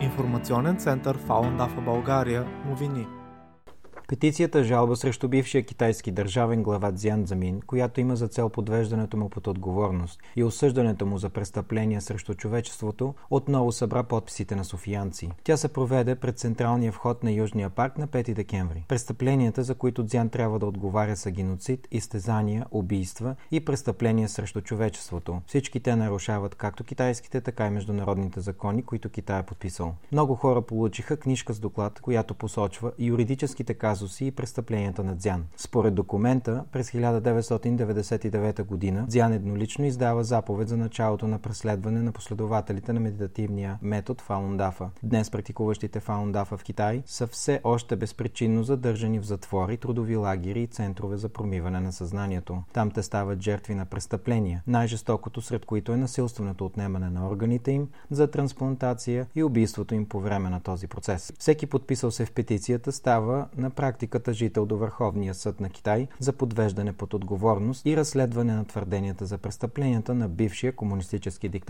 Информационен център Фаундафа България новини. Петицията жалба срещу бившия китайски държавен глава Цзян Замин, която има за цел подвеждането му под отговорност и осъждането му за престъпления срещу човечеството, отново събра подписите на софиянци. Тя се проведе пред централния вход на Южния парк на 5 декември. Престъпленията, за които Цзян трябва да отговаря са геноцид, изтезания, убийства и престъпления срещу човечеството. Всички те нарушават както китайските, така и международните закони, които Китай е подписал. Много хора получиха книжка с доклад, която посочва юридическите казуси казуси и престъпленията на Дзян. Според документа, през 1999 година Дзян еднолично издава заповед за началото на преследване на последователите на медитативния метод Фаундафа. Днес практикуващите Фаундафа в Китай са все още безпричинно задържани в затвори, трудови лагери и центрове за промиване на съзнанието. Там те стават жертви на престъпления, най-жестокото сред които е насилственото отнемане на органите им за трансплантация и убийството им по време на този процес. Всеки подписал се в петицията става на практиката жител до Върховния съд на Китай за подвеждане под отговорност и разследване на твърденията за престъпленията на бившия комунистически диктатор.